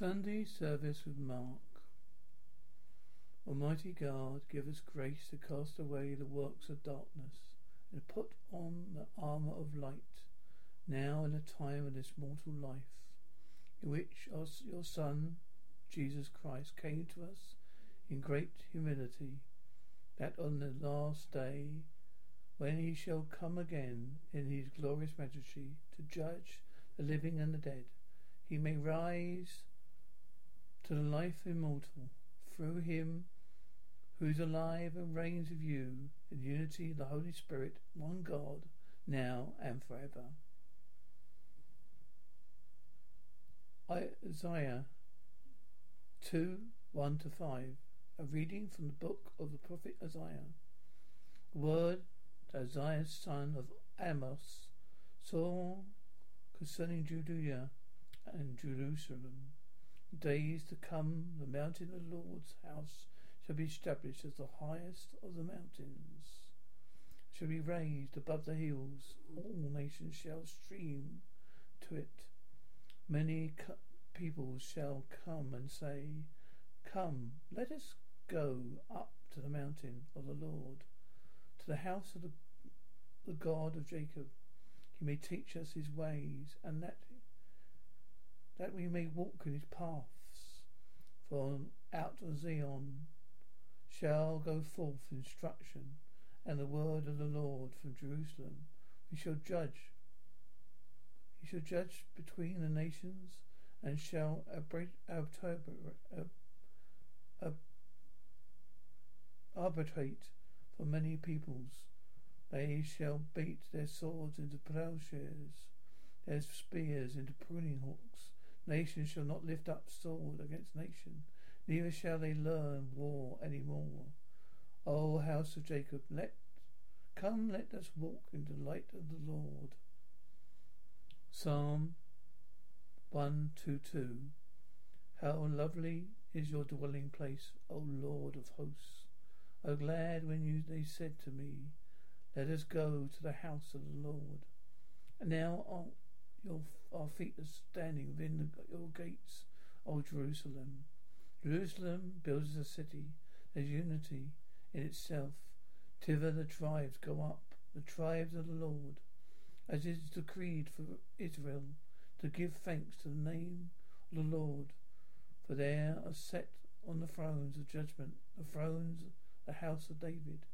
Sunday service with Mark. Almighty God, give us grace to cast away the works of darkness and put on the armour of light, now in the time of this mortal life, in which your Son, Jesus Christ, came to us in great humility, that on the last day, when he shall come again in his glorious majesty to judge the living and the dead, he may rise to the life immortal through him who is alive and reigns with you in unity of the Holy Spirit, one God, now and forever. Isaiah 2 1 to 5. A reading from the book of the prophet Isaiah. word that Isaiah, son of Amoz, saw concerning Judea and Jerusalem. Days to come, the mountain of the Lord's house shall be established as the highest of the mountains, shall be raised above the hills. All nations shall stream to it. Many co- people shall come and say, Come, let us go up to the mountain of the Lord, to the house of the, the God of Jacob. He may teach us his ways, and that that we may walk in his paths. For out of Zion shall go forth instruction, and the word of the Lord from Jerusalem. We shall judge. He shall judge between the nations, and shall arbitrate for many peoples. They shall beat their swords into plowshares, their spears into pruning hooks. Nation shall not lift up sword against nation, neither shall they learn war any more. O house of Jacob, let come let us walk in the light of the Lord. Psalm one two two. How lovely is your dwelling place, O Lord of hosts. O glad when you they said to me, Let us go to the house of the Lord. And now our, your, our feet are standing within the, your gates, O Jerusalem. Jerusalem builds a city. There's unity in itself. Thither the tribes go up, the tribes of the Lord, as is decreed for Israel, to give thanks to the name of the Lord. For there are set on the thrones of judgment, the thrones of the house of David.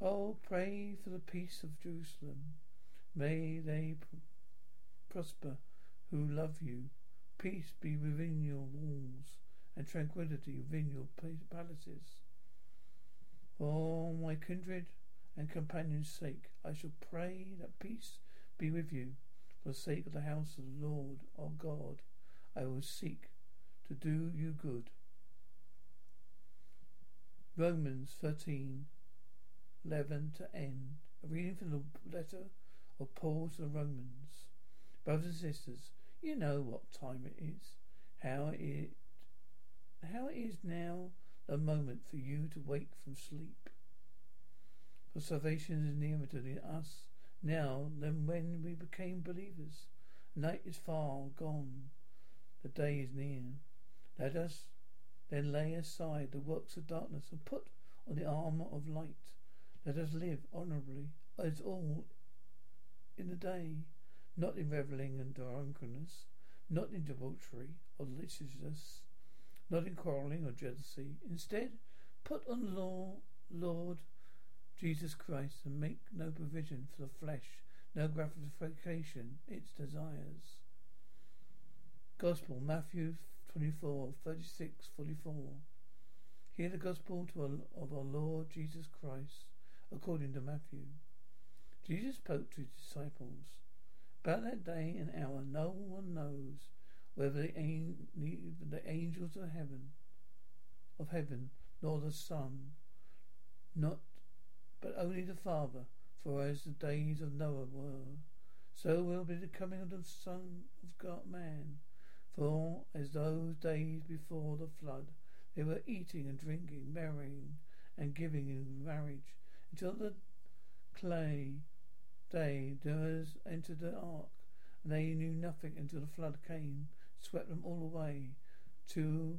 Oh, pray for the peace of Jerusalem. May they prosper who love you. Peace be within your walls, and tranquility within your palaces. For my kindred and companions' sake, I shall pray that peace be with you. For the sake of the house of the Lord our God, I will seek to do you good. Romans 13, 11 to end. A reading from the letter of Paul to the Romans. Brothers and sisters, you know what time it is. How it how it is now the moment for you to wake from sleep. For salvation is nearer to us now than when we became believers. Night is far gone. The day is near. Let us then lay aside the works of darkness and put on the armour of light. Let us live honourably as all in the day not in revelling and drunkenness, not in debauchery or licentiousness, not in quarrelling or jealousy. Instead, put on law, Lord Jesus Christ, and make no provision for the flesh, no gratification its desires. Gospel, Matthew 24, 36, 44. Hear the gospel our, of our Lord Jesus Christ, according to Matthew. Jesus spoke to his disciples about that day and hour, no one knows whether the, the angels of heaven, of heaven, nor the Son, not, but only the Father. For as the days of Noah were, so will be the coming of the Son of God, man. For as those days before the flood, they were eating and drinking, marrying and giving in marriage, until the clay day Noah entered the ark, and they knew nothing until the flood came swept them all away. Two,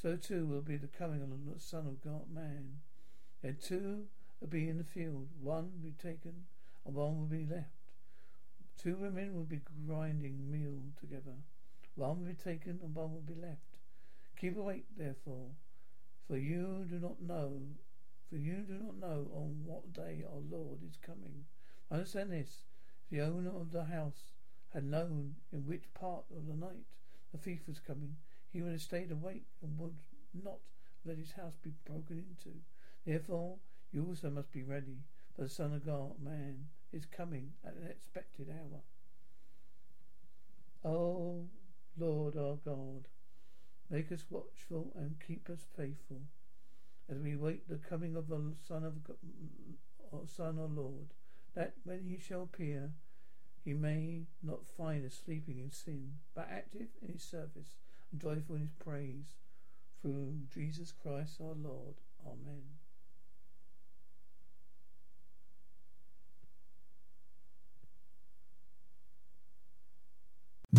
so too will be the coming of the Son of God, man. Then two will be in the field. One will be taken, and one will be left. Two women will be grinding meal together. One will be taken, and one will be left. Keep awake, therefore, for you do not know, for you do not know on what day our Lord is coming. Understand this: the owner of the house had known in which part of the night the thief was coming, he would have stayed awake and would not let his house be broken into. Therefore, you also must be ready, for the Son of God, man, is coming at an expected hour. O oh, Lord our God, make us watchful and keep us faithful as we wait the coming of the Son of God, Son or Lord, that when he shall appear, he may not find us sleeping in sin, but active in his service and joyful in his praise. Through Jesus Christ our Lord. Amen.